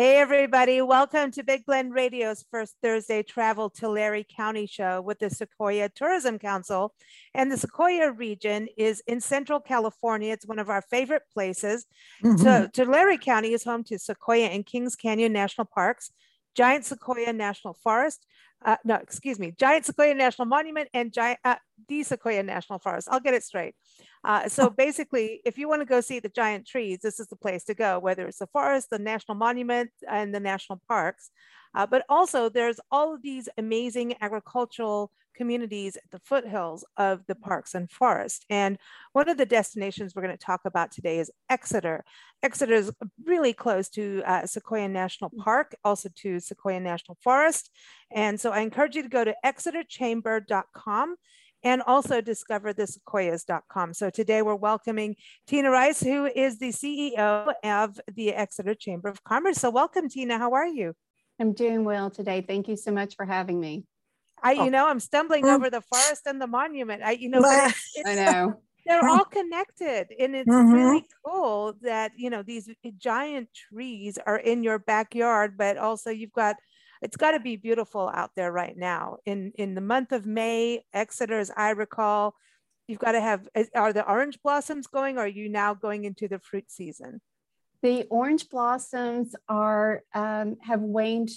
Hey, everybody. Welcome to Big Blend Radio's first Thursday travel Tulare County show with the Sequoia Tourism Council. And the Sequoia region is in Central California. It's one of our favorite places. Mm-hmm. So, Tulare County is home to Sequoia and Kings Canyon National Parks, Giant Sequoia National Forest, uh, no, excuse me, Giant Sequoia National Monument and Giant, uh, the Sequoia National Forest. I'll get it straight. Uh, so basically, if you want to go see the giant trees, this is the place to go, whether it's the forest, the national monument, and the national parks. Uh, but also, there's all of these amazing agricultural communities at the foothills of the parks and forest. And one of the destinations we're going to talk about today is Exeter. Exeter is really close to uh, Sequoia National Park, also to Sequoia National Forest. And so I encourage you to go to exeterchamber.com and also discoverthesequoias.com. So today we're welcoming Tina Rice, who is the CEO of the Exeter Chamber of Commerce. So welcome, Tina. How are you? I'm doing well today. Thank you so much for having me. I, you oh. know, I'm stumbling mm. over the forest and the monument. I, you know, it's, it's, I know they're all connected, and it's mm-hmm. really cool that you know these giant trees are in your backyard, but also you've got it's got to be beautiful out there right now. In in the month of May, Exeter, as I recall, you've got to have. Are the orange blossoms going? Or are you now going into the fruit season? The orange blossoms are um, have waned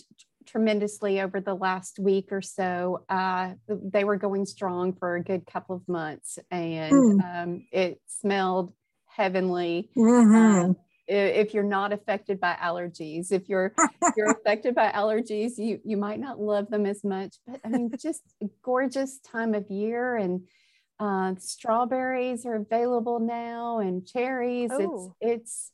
tremendously over the last week or so. Uh, they were going strong for a good couple of months, and mm. um, it smelled heavenly. Mm-hmm. Um, if you're not affected by allergies if you're if you're affected by allergies you you might not love them as much but i mean just a gorgeous time of year and uh, strawberries are available now and cherries oh. it's it's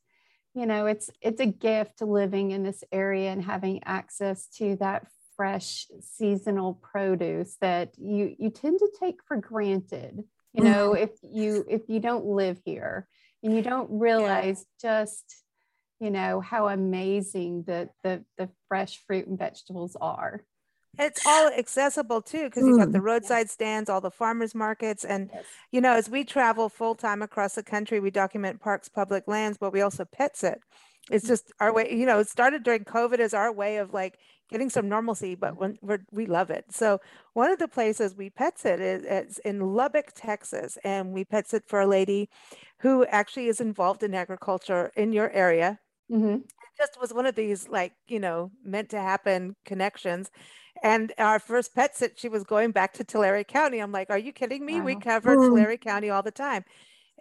you know it's it's a gift living in this area and having access to that fresh seasonal produce that you you tend to take for granted you know if you if you don't live here and you don't realize yeah. just you know how amazing the, the the fresh fruit and vegetables are it's all accessible too because you've got the mm. roadside stands all the farmers markets and yes. you know as we travel full time across the country we document parks public lands but we also pet sit it's just our way you know it started during covid as our way of like getting some normalcy, but when we're, we love it. So one of the places we pet sit is, is in Lubbock, Texas, and we pet sit for a lady who actually is involved in agriculture in your area. Mm-hmm. It just was one of these like you know meant to happen connections. And our first pet sit, she was going back to Tulare County. I'm like, are you kidding me? Wow. We cover. Tulare County all the time.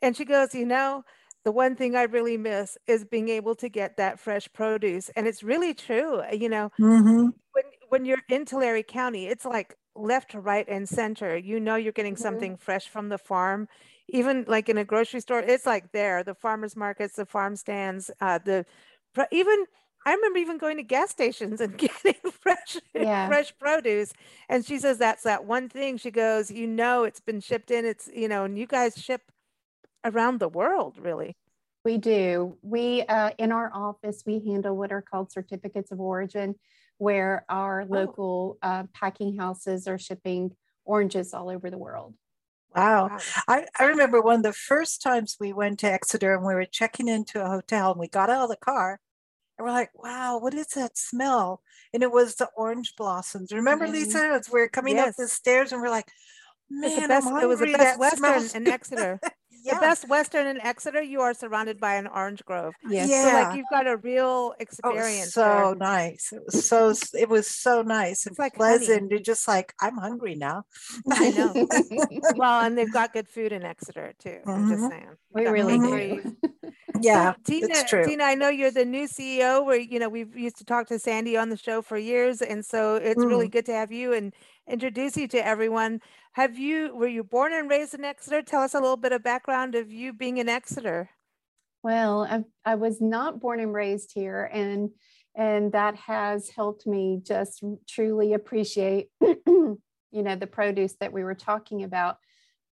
And she goes, you know, the one thing I really miss is being able to get that fresh produce. And it's really true. Uh, you know, mm-hmm. when, when you're in Tulare County, it's like left to right and center. You know, you're getting mm-hmm. something fresh from the farm. Even like in a grocery store, it's like there the farmers markets, the farm stands, uh, the even I remember even going to gas stations and getting fresh yeah. fresh produce. And she says that's that one thing. She goes, you know, it's been shipped in. It's you know, and you guys ship around the world, really. We do. We, uh, in our office, we handle what are called certificates of origin, where our oh. local uh, packing houses are shipping oranges all over the world. Wow. I, I remember one of the first times we went to Exeter and we were checking into a hotel and we got out of the car and we're like, wow, what is that smell? And it was the orange blossoms. Remember, mm-hmm. Lisa, as we are coming yes. up the stairs and we're like, man, best, it was the best Western in Exeter. the best Western in Exeter, you are surrounded by an orange grove. Yes. So Yeah. like you've got a real experience. Oh, experience. so there. nice. It was so it was so nice and like honey. pleasant. You're just like, I'm hungry now. I know. well, and they've got good food in Exeter too. I'm just Mhm. saying. we Got really do. yeah, Tina, it's true. Tina, I know you're the new CEO where, you know, we've used to talk to Sandy on the show for years. And so it's Mm. really good to have you and introduce you to everyone. Have you, were you born and raised in Exeter? Tell us a little bit of background of you being in Exeter. Well, I, I was not born and raised here, and and that has helped me just truly appreciate, you know, the produce that we were talking about.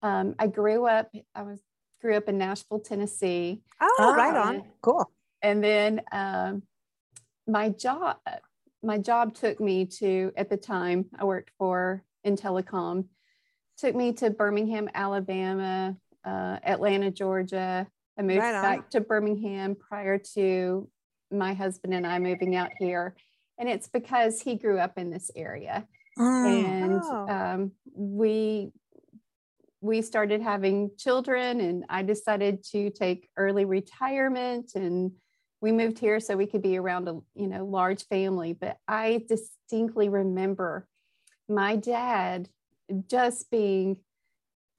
Um, I grew up. I was grew up in Nashville, Tennessee, Oh, right Ah. on. Cool. and then um, my job my job took me to at the time I worked for in telecom took me to Birmingham, Alabama, uh, Atlanta, Georgia. I moved Right back to Birmingham prior to my husband and I moving out here. And it's because he grew up in this area. Mm. And Oh. um, we we started having children and I decided to take early retirement and we moved here so we could be around a you know large family but I distinctly remember my dad just being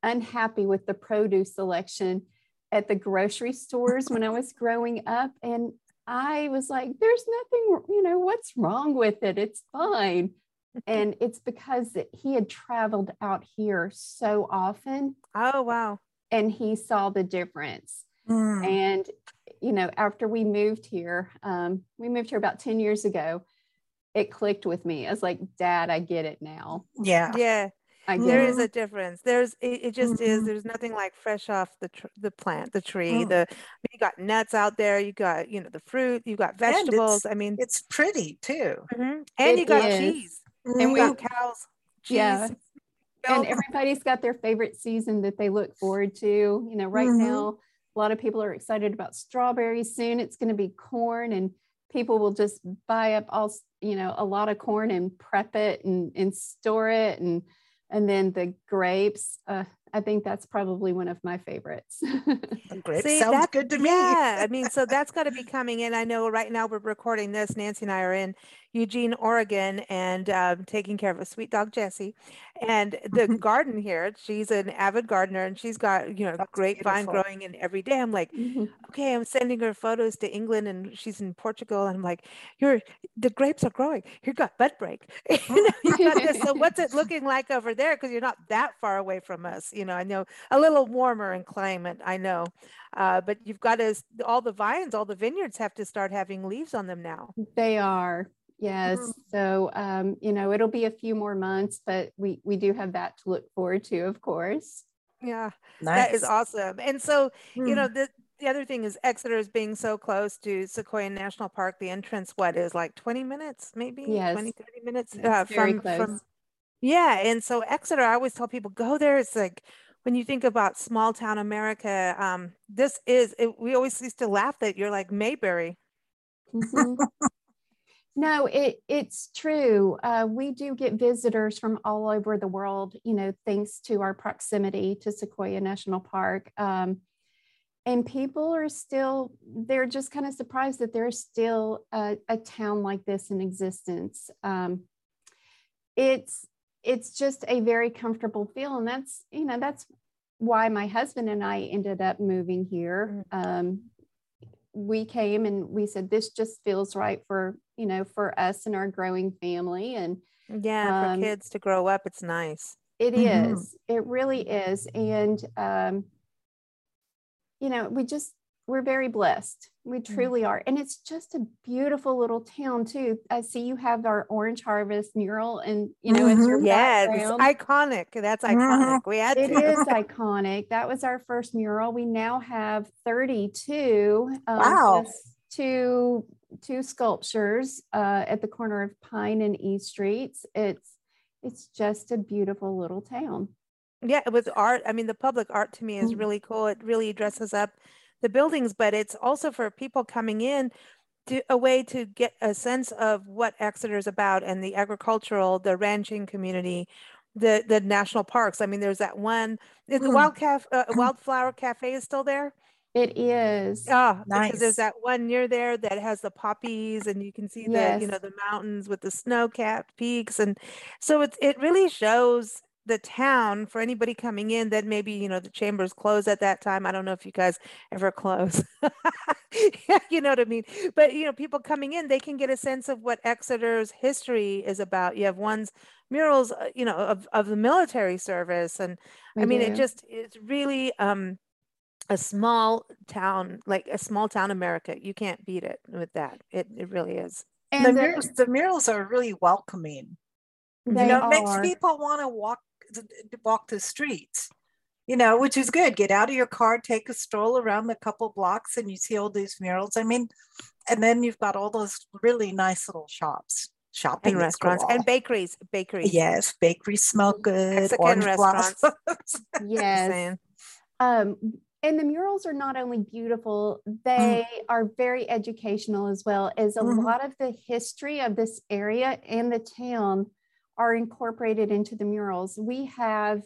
unhappy with the produce selection at the grocery stores when I was growing up. And I was like, there's nothing, you know, what's wrong with it? It's fine. And it's because he had traveled out here so often Oh, wow. and he saw the difference. Mm. And, you know, after we moved here, um, we moved here about 10 years ago, it clicked with me. I was like, Dad, I get it now. Yeah. Yeah, I get there it. is a difference. There's, it, it just is, Mhm. there's nothing like fresh off the, tr- the plant, the tree, Mm. the, you got nuts out there, you got, you know, the fruit, you got vegetables. I mean, It's pretty too. mhm. and It you got is. cheese. And And we we- got cows, cheese. Yeah. and everybody's got their favorite season that they look forward to. You know, right Mhm. now, a lot of people are excited about strawberries. Soon it's going to be corn, and people will just buy up all, you know, a lot of corn and prep it and, and store it. And, and then the grapes, uh, I think that's probably one of my favorites. The grape See, sounds that- good to me. Yeah, I mean, so that's got to be coming in. I know right now we're recording this. Nancy and I are in Eugene, Oregon, and um, taking care of a sweet dog, Jessie. And the garden here, she's an avid gardener, and she's got you know That's grapevine beautiful. growing in every day. I'm like, Mhm. okay, I'm sending her photos to England, and she's in Portugal, and I'm like, you're the grapes are growing. You got bud break. you know, you got this. So what's it looking like over there? Because you're not that far away from us. You know, I know a little warmer in climate. I know. Uh, but you've got to, all the vines, all the vineyards have to start having leaves on them now. They are. Yes. Mhm. So, um, you know, it'll be a few more months, but we, we do have that to look forward to, of course. Yeah, Nice. that is awesome. And so, you Mm. know, the, the other thing is Exeter is being so close to Sequoia National Park. The entrance, what is like 20 minutes, maybe Yes. 20, 30 minutes uh, very from, close. from, yeah. And so Exeter, I always tell people go there. It's like, when you think about small town America, um, this is, it, we always used to laugh that you're like Mayberry. Mhm. no, it it's true. Uh, we do get visitors from all over the world. You know, thanks to our proximity to Sequoia National Park. Um, and people are still they're just kind of surprised that there's still a, a town like this in existence. Um, it's it's just a very comfortable feel, and that's you know that's why my husband and I ended up moving here. Um, we came and we said this just feels right for you know for us and our growing family and Yeah, Um, for kids to grow up, it's nice. it Mhm. is it really is and um you know we just we're very blessed we truly are and it's just a beautiful little town too i see you have our orange harvest mural and you know it's your Mhm. Yeah, background. iconic. That's iconic. We had It to. is iconic. That was our first mural. We now have 32. um, Wow. Two two sculptures uh, at the corner of Pine and E Streets. It's it's just a beautiful little town. Yeah, with art. I mean, the public art to me is Mm. really cool. It really dresses up the buildings, but it's also for people coming in to a way to get a sense of what Exeter is about and the agricultural, the ranching community the the national parks. I mean, there's that one. Is the Mm. Wild Caf, uh, Wildflower Cafe is still there? It is. Oh, because Nice. there's that one near there that has the poppies and you can see the, you know, the mountains with the snow-capped peaks. And so it, it really shows the town for anybody coming in that maybe, you know, the chambers close at that time. I don't know if you guys ever close. You know what I mean? But, you know, people coming in, they can get a sense of what Exeter's history is about. You have one's murals, uh, you know, of, of the military service. And I We mean, it just, it's really, um, a small town, like a small town America. You can't beat it with that. It it really is. the, And the- murals, the murals are really welcoming. they you know, it makes people want to walk th- th- walk the streets. You know, which is good. Get out of your car, take a stroll around a couple blocks, and you see all these murals. I mean, and then you've got all those really nice little shops, shopping And restaurants and bakeries. Bakeries. Yes, bakeries smell good. Mexican restaurants. Yes. Um, and the murals are not only beautiful, they are very educational as well as a Mhm. lot of the history of this area and the town are incorporated into the murals. We have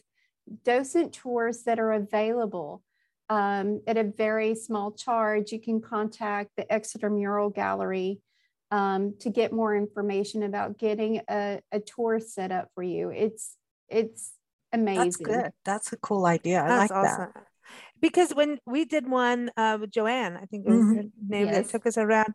docent tours that are available um, at a very small charge. You can contact the Exeter Mural Gallery um, to get more information about getting a, a tour set up for you. It's it's amazing. That's good. That's a cool idea. I That's like that. awesome. Because when we did one uh, with Joanne, I think it was Mhm. her name that took us around,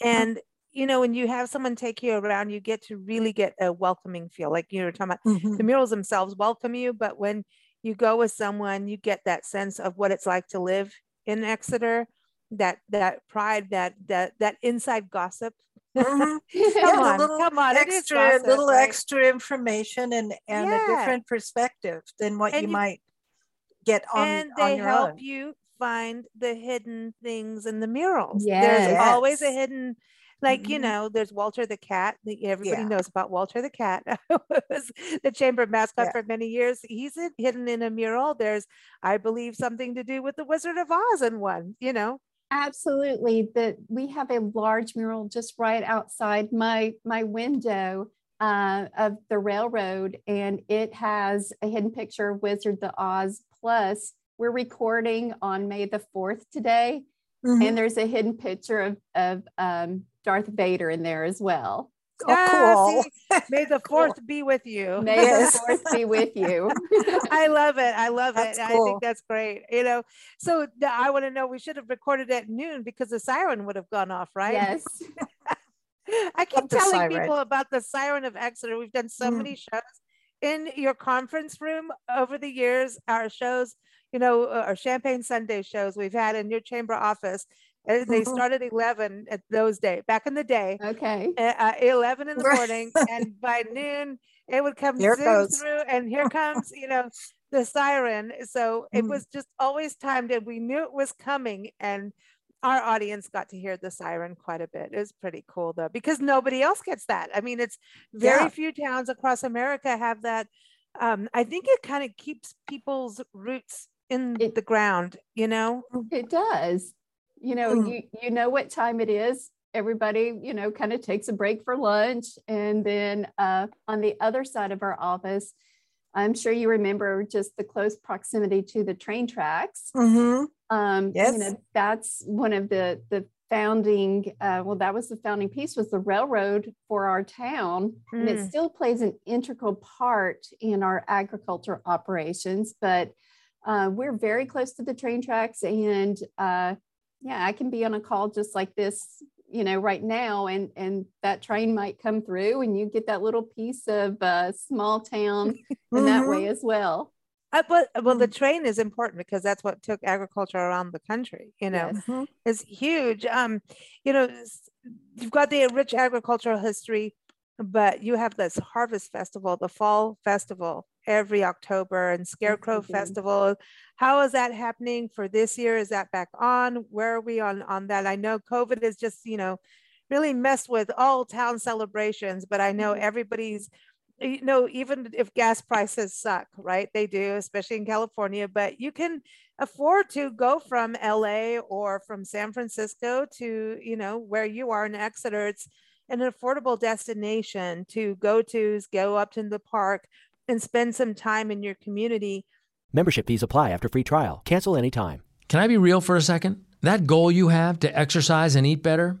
and you know when you have someone take you around, you get to really get a welcoming feel. Like you were talking about, Mhm. the murals themselves welcome you, but when you go with someone, you get that sense of what it's like to live in Exeter, that that pride, that that that inside gossip. Mhm. Come Yeah, on, little come on, extra, gossip, little right? extra information and and a different perspective than what And you you- might get on and on they your help own. you find the hidden things in the murals. There's always a hidden, like you Mhm. know, there's Walter the cat. Everybody Yeah. knows about Walter the cat. was the chamber mascot Yeah. for many years. He's hidden in a mural. There's, I believe, something to do with the Wizard of Oz in one. You know, Absolutely. That we have a large mural just right outside my my window uh, of the railroad, and it has a hidden picture of Wizard the Oz. Plus, we're recording on May the fourth today, Mhm. and there's a hidden picture of of um, Darth Vader in there as well. Oh, Ah, cool. see, may the fourth be with you. May Yes. the fourth be with you. I love it. I love That's it. I think that's great. You know, so th- I want to know we should have recorded at noon because the siren would have gone off, right? Yes. I keep the telling people about the siren of Exeter. We've done so Mm. many shows in your conference room over the years. Our shows, you know, uh, our Champagne Sunday shows we've had in your chamber office. They Mhm. started at 11 at those days, back in the day, Okay. uh, uh, 11 in the morning. And by noon, it would come Here zoom through, and here comes, you know, the siren. So it Mhm. was just always timed, and we knew it was coming. And our audience got to hear the siren quite a bit. It was pretty cool though, because nobody else gets that. I mean, it's very Yeah. few towns across America have that. Um, I think it kind of keeps people's roots in It- the ground, you know? It does. You know, Mm. you you know what time it is. Everybody, you know, kind of takes a break for lunch. And then uh, on the other side of our office, I'm sure you remember just the close proximity to the train tracks. Mhm. Um, Yes. You know, that's one of the the founding. Uh, well, that was the founding piece was the railroad for our town, and it Mm. still plays an integral part in our agriculture operations. But uh, we're very close to the train tracks, and uh, yeah, I can be on a call just like this, you know, right now, and and that train might come through, and you get that little piece of uh, small town in that way as well. Uh, but well, the Mm. train is important because that's what took agriculture around the country. You know, Yes. Mhm. is huge. Um, you know, you've got the rich agricultural history, but you have this harvest festival, the fall festival every October and Scarecrow do. Festival. How is that happening for this year? Is that back on? Where are we on on that? I know COVID is just, you know, really messed with all town celebrations, but I know Mhm. everybody's you know, even if gas prices suck, right? They do, especially in California, but you can afford to go from LA or from San Francisco to, you know, where you are in Exeter. It's an affordable destination to go to, go up to the park and spend some time in your community. Membership fees apply after free trial. Cancel anytime. Can I be real for a second? That goal you have to exercise and eat better,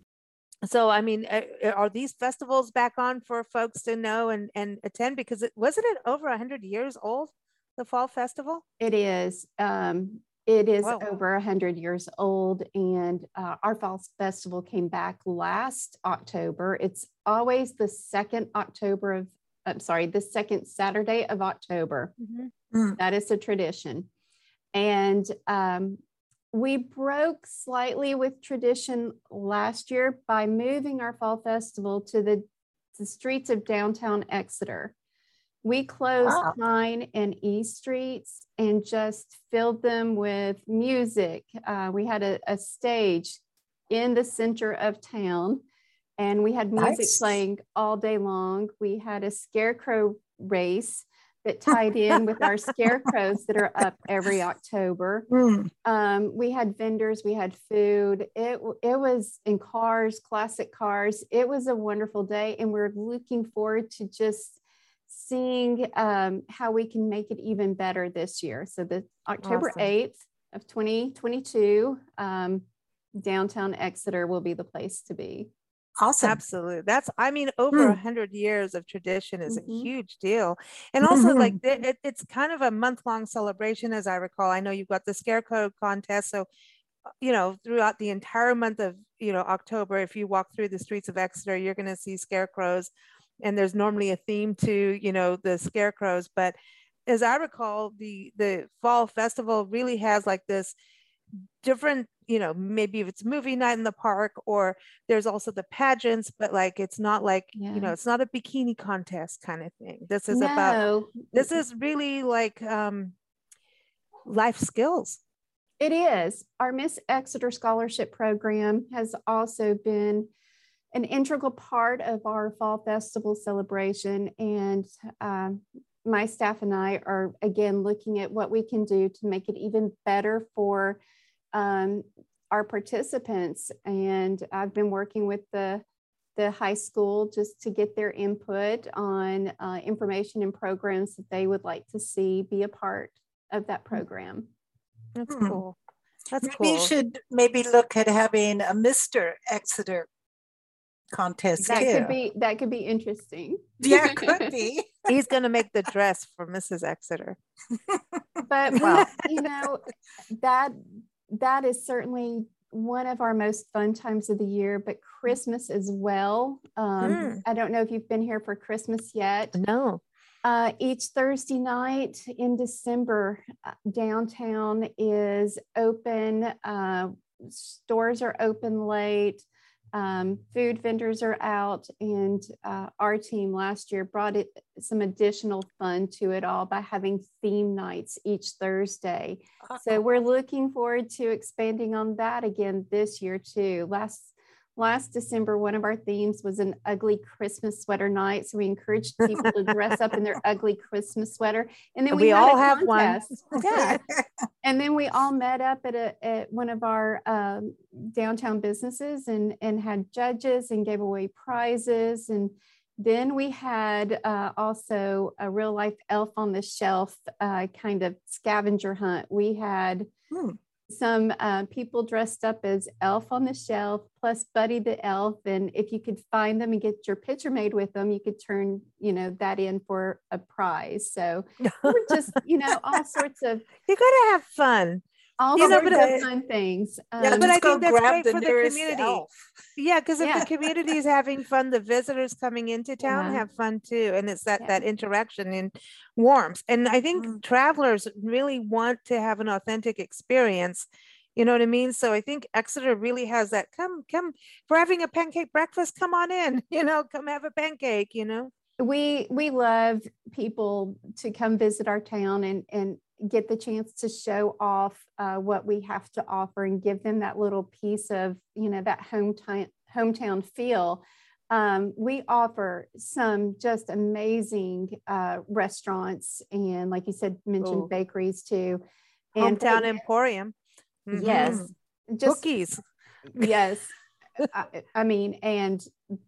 So, I mean, uh, uh, are these festivals back on for folks to know and, and attend? Because it wasn't it over 100 years old? the fall festival? It is. Um, it is Whoa. over 100 years old, and uh, our fall festival came back last October. It's always the second October of, I'm sorry, the second Saturday of October. Mm. That is a tradition. And um, we broke slightly with tradition last year by moving our fall festival to the, the streets of downtown Exeter. We closed Wow. Pine and E streets and just filled them with music. Uh, we had a, a stage in the center of town and we had music Nice. playing all day long. We had a scarecrow race that tied in with our scarecrows that are up every October. Mm. Um, we had vendors, we had food. It it was in cars, classic cars. It was a wonderful day, and we're looking forward to just seeing um, how we can make it even better this year. So the October Awesome. eighth of twenty twenty two, um, downtown Exeter will be the place to be. Awesome. Absolutely. That's, I mean, over a Hmm. hundred years of tradition is Mhm. a huge deal. And also like Mhm. it, it- it's kind of a month long celebration, as I recall. I know you've got the scarecrow contest. So, uh, you know, throughout the entire month of, you know, October, if you walk through the streets of Exeter, you're going to see scarecrows and there's normally a theme to, you know, the scarecrows. But as I recall, the, the fall festival really has like this different you know maybe if it's movie night in the park or there's also the pageants but like it's not like you know it's not a bikini contest kind of thing this is about this is really like um life skills It is. Our Miss Exeter Scholarship Program has also been an integral part of our Fall Festival celebration. And um, my staff and I are again looking at what we can do to make it even better for um, our participants. And I've been working with the the high school just to get their input on uh, information and programs that they would like to see be a part of that program. that's Hmm. cool that's Maybe cool you should maybe look at having a Mr. Exeter contest that too. could be that could be interesting yeah, it could be. he's going to make the dress for mrs exeter but Wow. we, you know that that is certainly one of our most fun times of the year but christmas as well. Um, Mm. i don't know if you've been here for christmas yet. No. Uh, each thursday night in december uh, downtown is open. Uh, stores are open late um, food vendors are out and uh, our team last year brought it some additional fun to it all by having theme nights each thursday. So we're looking forward to expanding on that again this year too. Last last december one of our themes was an ugly christmas sweater night so we encouraged people to dress up in their ugly christmas sweater and then we, We had all have one. yeah and then we all met up at, a, at one of our um, downtown businesses and, and had judges and gave away prizes. And then we had uh, also a real life elf on the shelf uh, kind of scavenger hunt. We had Hmm. Some uh, people dressed up as elf on the shelf plus buddy the elf and if you could find them and get your picture made with them you could turn you know that in for a prize. So we're just you know all sorts of you got to have fun all You know, sorts but of fun things. Yeah, Um, but I think that's great the for the community. elf. Yeah, because if Yeah. the community is having fun, the visitors coming into town Yeah. have fun too, and it's that Yeah. that interaction and warmth. And I think Mm. travelers really want to have an authentic experience. You know what I mean? So I think Exeter really has that. Come, come. If we're having a pancake breakfast, come on in. You know, come have a pancake. You know. we we love people to come visit our town and and get the chance to show off uh, what we have to offer and give them that little piece of you know that hometown hometown feel um, we offer some just amazing uh, restaurants and like you said mentioned Ooh. bakeries too and Hometown Emporium. Mhm. yes just Cookies. yes I, I mean and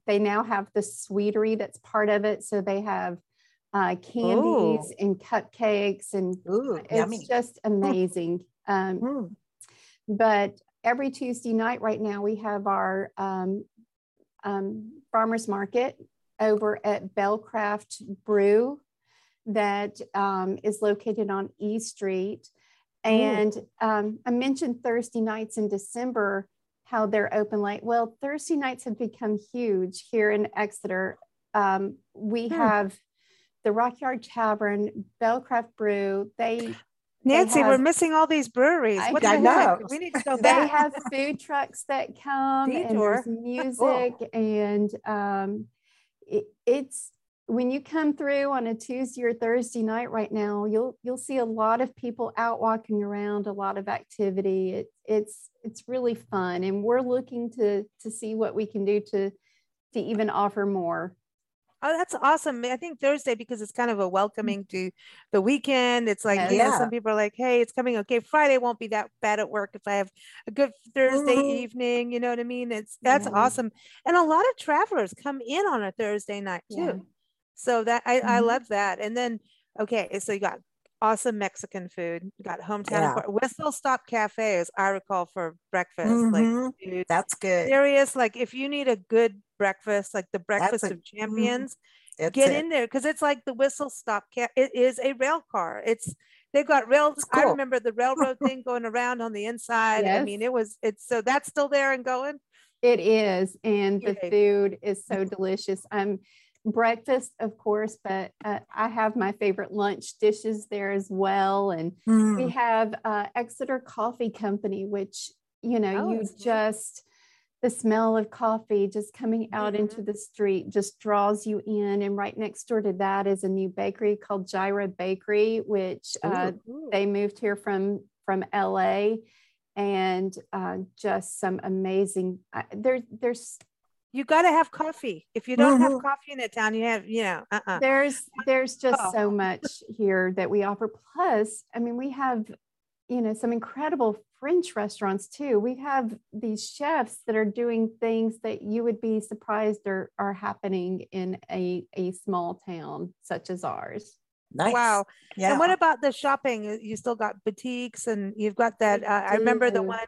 they now have the sweetery that's part of it so they have uh, candies Ooh. and cupcakes and Ooh, it's yummy. just amazing um, Mm. but every tuesday night right now we have our um, um, farmers market over at bellcraft brew that um, is located on e street and um, i mentioned thursday nights in december how they're open late well thursday nights have become huge here in exeter um, we Hmm. have the rockyard tavern bellcraft brew they Nancy, we're missing all these breweries. I- What I know. We need to go they have food trucks that come and there's music and um, it, it's when you come through on a Tuesday or Thursday night right now, you'll you'll see a lot of people out walking around, a lot of activity. It, it's it's really fun, and we're looking to to see what we can do to to even offer more. Oh, that's awesome. I think Thursday because it's kind of a welcoming to the weekend. It's like, you know, Yeah. some people are like, hey, it's coming. Okay, Friday won't be that bad at work if I have a good Thursday Mhm. evening. You know what I mean? It's that's Yeah. awesome. And a lot of travelers come in on a Thursday night too. Yeah. So that I, I Mhm. love that. And then okay, so you got awesome Mexican food, you got hometown Yeah. Whistle Stop Cafe, as I recall for breakfast. Like Mhm. dude, That's good. serious. Like if you need a good breakfast, like the breakfast a- of mhm. champions, It's get it. in there because it's like the whistle stop cat. It is a rail car. It's they've got rails. It's I remember the railroad thing going around on the inside. I mean, it was it's so that's still there and going. It is, and the food is so delicious. Um, breakfast, of course, but uh, I have my favorite lunch dishes there as well. And we Mm. have uh, Exeter Coffee Company, which you know Oh, you that's nice. just the smell of coffee just coming out into Mhm. the street just draws you in. And right next door to that is a new bakery called Gyra Bakery, which uh, they moved here from from LA and uh, just some amazing I there there's You got to have coffee. If you don't have Mhm. coffee in a town, you have you know. Uh-uh. there's there's just Oh. so much here that we offer plus i mean we have you know some incredible french restaurants too we have these chefs that are doing things that you would be surprised are, are happening in a, a small town such as ours Nice. Wow. Yeah. And what about the shopping? You still got boutiques and you've got that. Uh, I remember the one.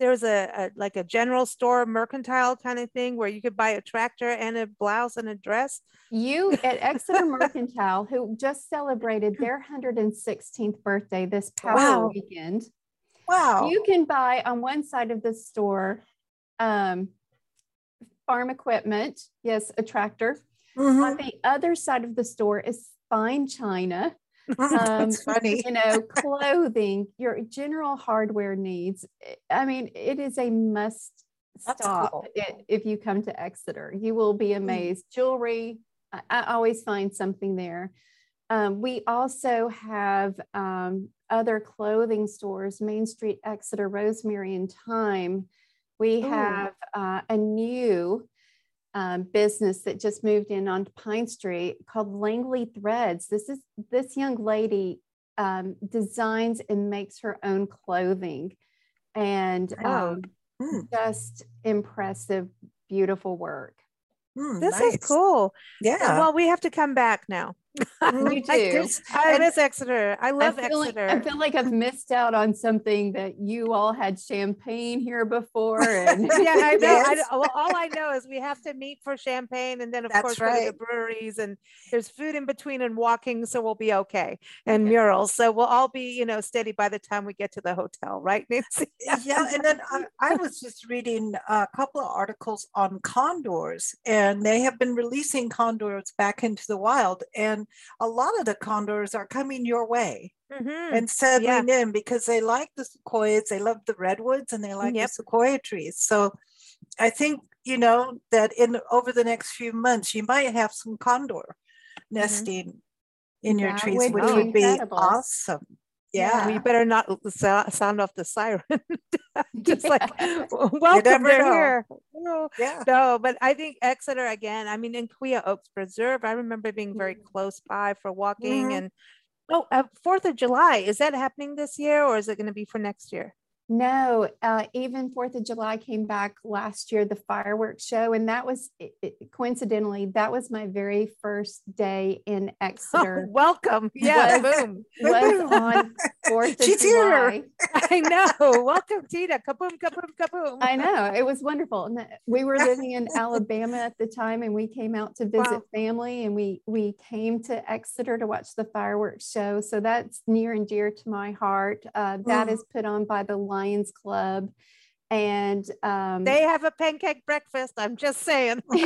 There was a, a like a general store mercantile kind of thing where you could buy a tractor and a blouse and a dress. you at exeter mercantile who just celebrated their 116th birthday this past Wow. weekend wow. You can buy on one side of the store um, farm equipment, yes, a tractor. Mhm. On the other side of the store is fine china, um, That's funny. you know, clothing, your general hardware needs. I mean, it is a must stop cool. if you come to Exeter. You will be amazed. Jewelry, I, I always find something there. Um, we also have um, other clothing stores, Main Street, Exeter, Rosemary, and Time. We Ooh. have uh, a new um, business that just moved in on Pine Street called Langley Threads. This is this young lady um, designs and makes her own clothing, and Oh. um, Hmm. just impressive, beautiful work. Mm, This nice. is cool. Yeah. Well, we have to come back now. You I do. I miss Exeter. I love I feel, like, Exeter. I feel like I've missed out on something that you all had champagne here before. And yeah, I know. I, well, all I know is we have to meet for champagne, and then of That's course go to the breweries, and there's food in between and walking, so we'll be okay. And Okay. murals, so we'll all be, you know, steady by the time we get to the hotel, right, Nancy? Uh, yeah and then I, I was just reading a couple of articles on condors and they have been releasing condors back into the wild and a lot of the condors are coming your way Mhm. and settling in because they like the sequoias they love the redwoods and they like Yep. the sequoia trees so i think you know that in over the next few months you might have some condor nesting in your That trees would which be would be incredible. awesome Yeah. We better not sound off the siren. Just like, welcome, here. No, Yeah. no, but I think Exeter again. I mean, Kaweah Oaks Preserve, I remember being very Mhm. close by for walking. Mhm. And oh, uh, Fourth of July is that happening this year, or is it going to be for next year? No, uh, even Fourth of July came back last year, the fireworks show, and that was it, it- coincidentally that was my very first day in Exeter. welcome, yeah, Was- boom. was on Fourth of She's here. July. I know. Welcome, Tina. Kaboom, kaboom, kaboom. I know it was wonderful. And we were living in Alabama at the time, and we came out to visit Wow. family, and we we came to Exeter to watch the fireworks show. So that's near and dear to my heart. Uh, that Mm. is put on by the Lions Club, and um, They have a pancake breakfast. I'm just saying.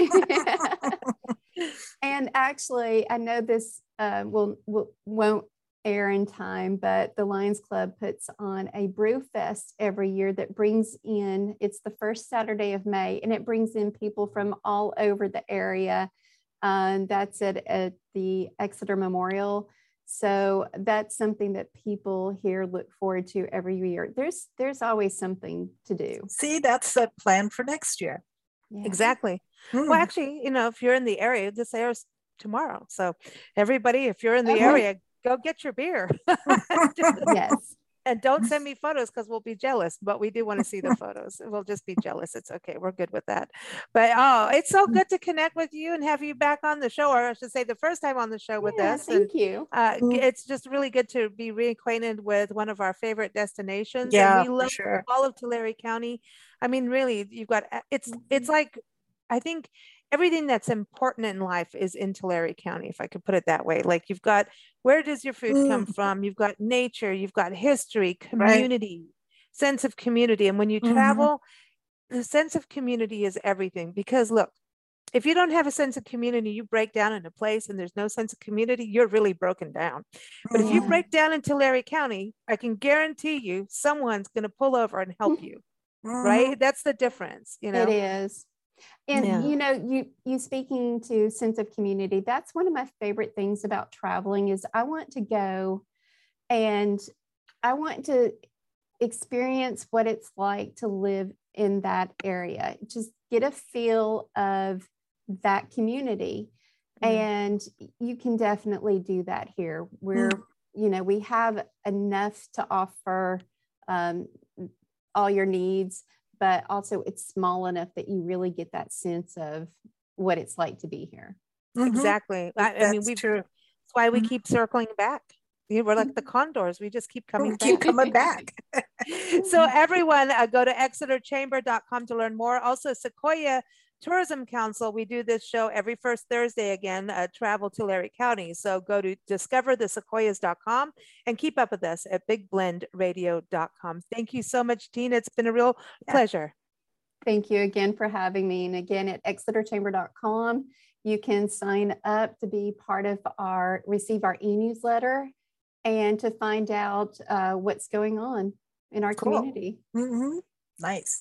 and actually, I know this uh, will, will won't air in time, but the Lions Club puts on a brew fest every year that brings in. It's the first Saturday of May, and it brings in people from all over the area. Um, that's at, at the Exeter Memorial. So that's something that people here look forward to every year. There's there's always something to do. See, that's the plan for next year. Yeah. Exactly. Hmm. Well, actually, you know, if you're in the area, this airs tomorrow. So everybody, if you're in the Okay. area, go get your beer. Yes. And don't send me photos because we'll be jealous, but we do want to see the photos. We'll just be jealous. It's okay. We're good with that. But oh, it's so good to connect with you and have you back on the show, or I should say the first time on the show with Yeah, us. And Thank you. uh, Mm. it's just really good to be reacquainted with one of our favorite destinations. Yeah, and we love sure. all of Tulare County. I mean, really, you've got uh, it's it's like I think everything that's important in life is in Tulare County, if I could put it that way. Like you've got where does your food come Mm. from? You've got nature, you've got history, community, sense of community. And when you Mhm. travel, the sense of community is everything. Because look, if you don't have a sense of community, you break down in a place and there's no sense of community, you're really broken down. But if you break down in Tulare County, I can guarantee you someone's going to pull over and help you, Mhm. right? That's the difference, you know? It is. And Yeah. you know, you you speaking to sense of community, that's one of my favorite things about traveling is I want to go and I want to experience what it's like to live in that area. Just get a feel of that community. Yeah. And you can definitely do that here. We're, you know, we have enough to offer um, all your needs, but also it's small enough that you really get that sense of what it's like to be here. Mhm. Exactly. I, I mean, That's we true. that's why we Mhm. keep circling back. We're like the condors. We just keep coming back. Keep coming back. so everyone uh, go to exeterchamber.com to learn more also sequoia tourism council we do this show every first thursday again uh, travel Tulare County so go to discoverthesequoias.com and keep up with us at bigblendradio.com thank you so much tina it's been a real Yeah. pleasure Thank you again for having me. And again, at exeterchamber.com, you can sign up to be part of our, receive our e-newsletter and to find out uh, what's going on in our Cool. community. Mhm. Nice.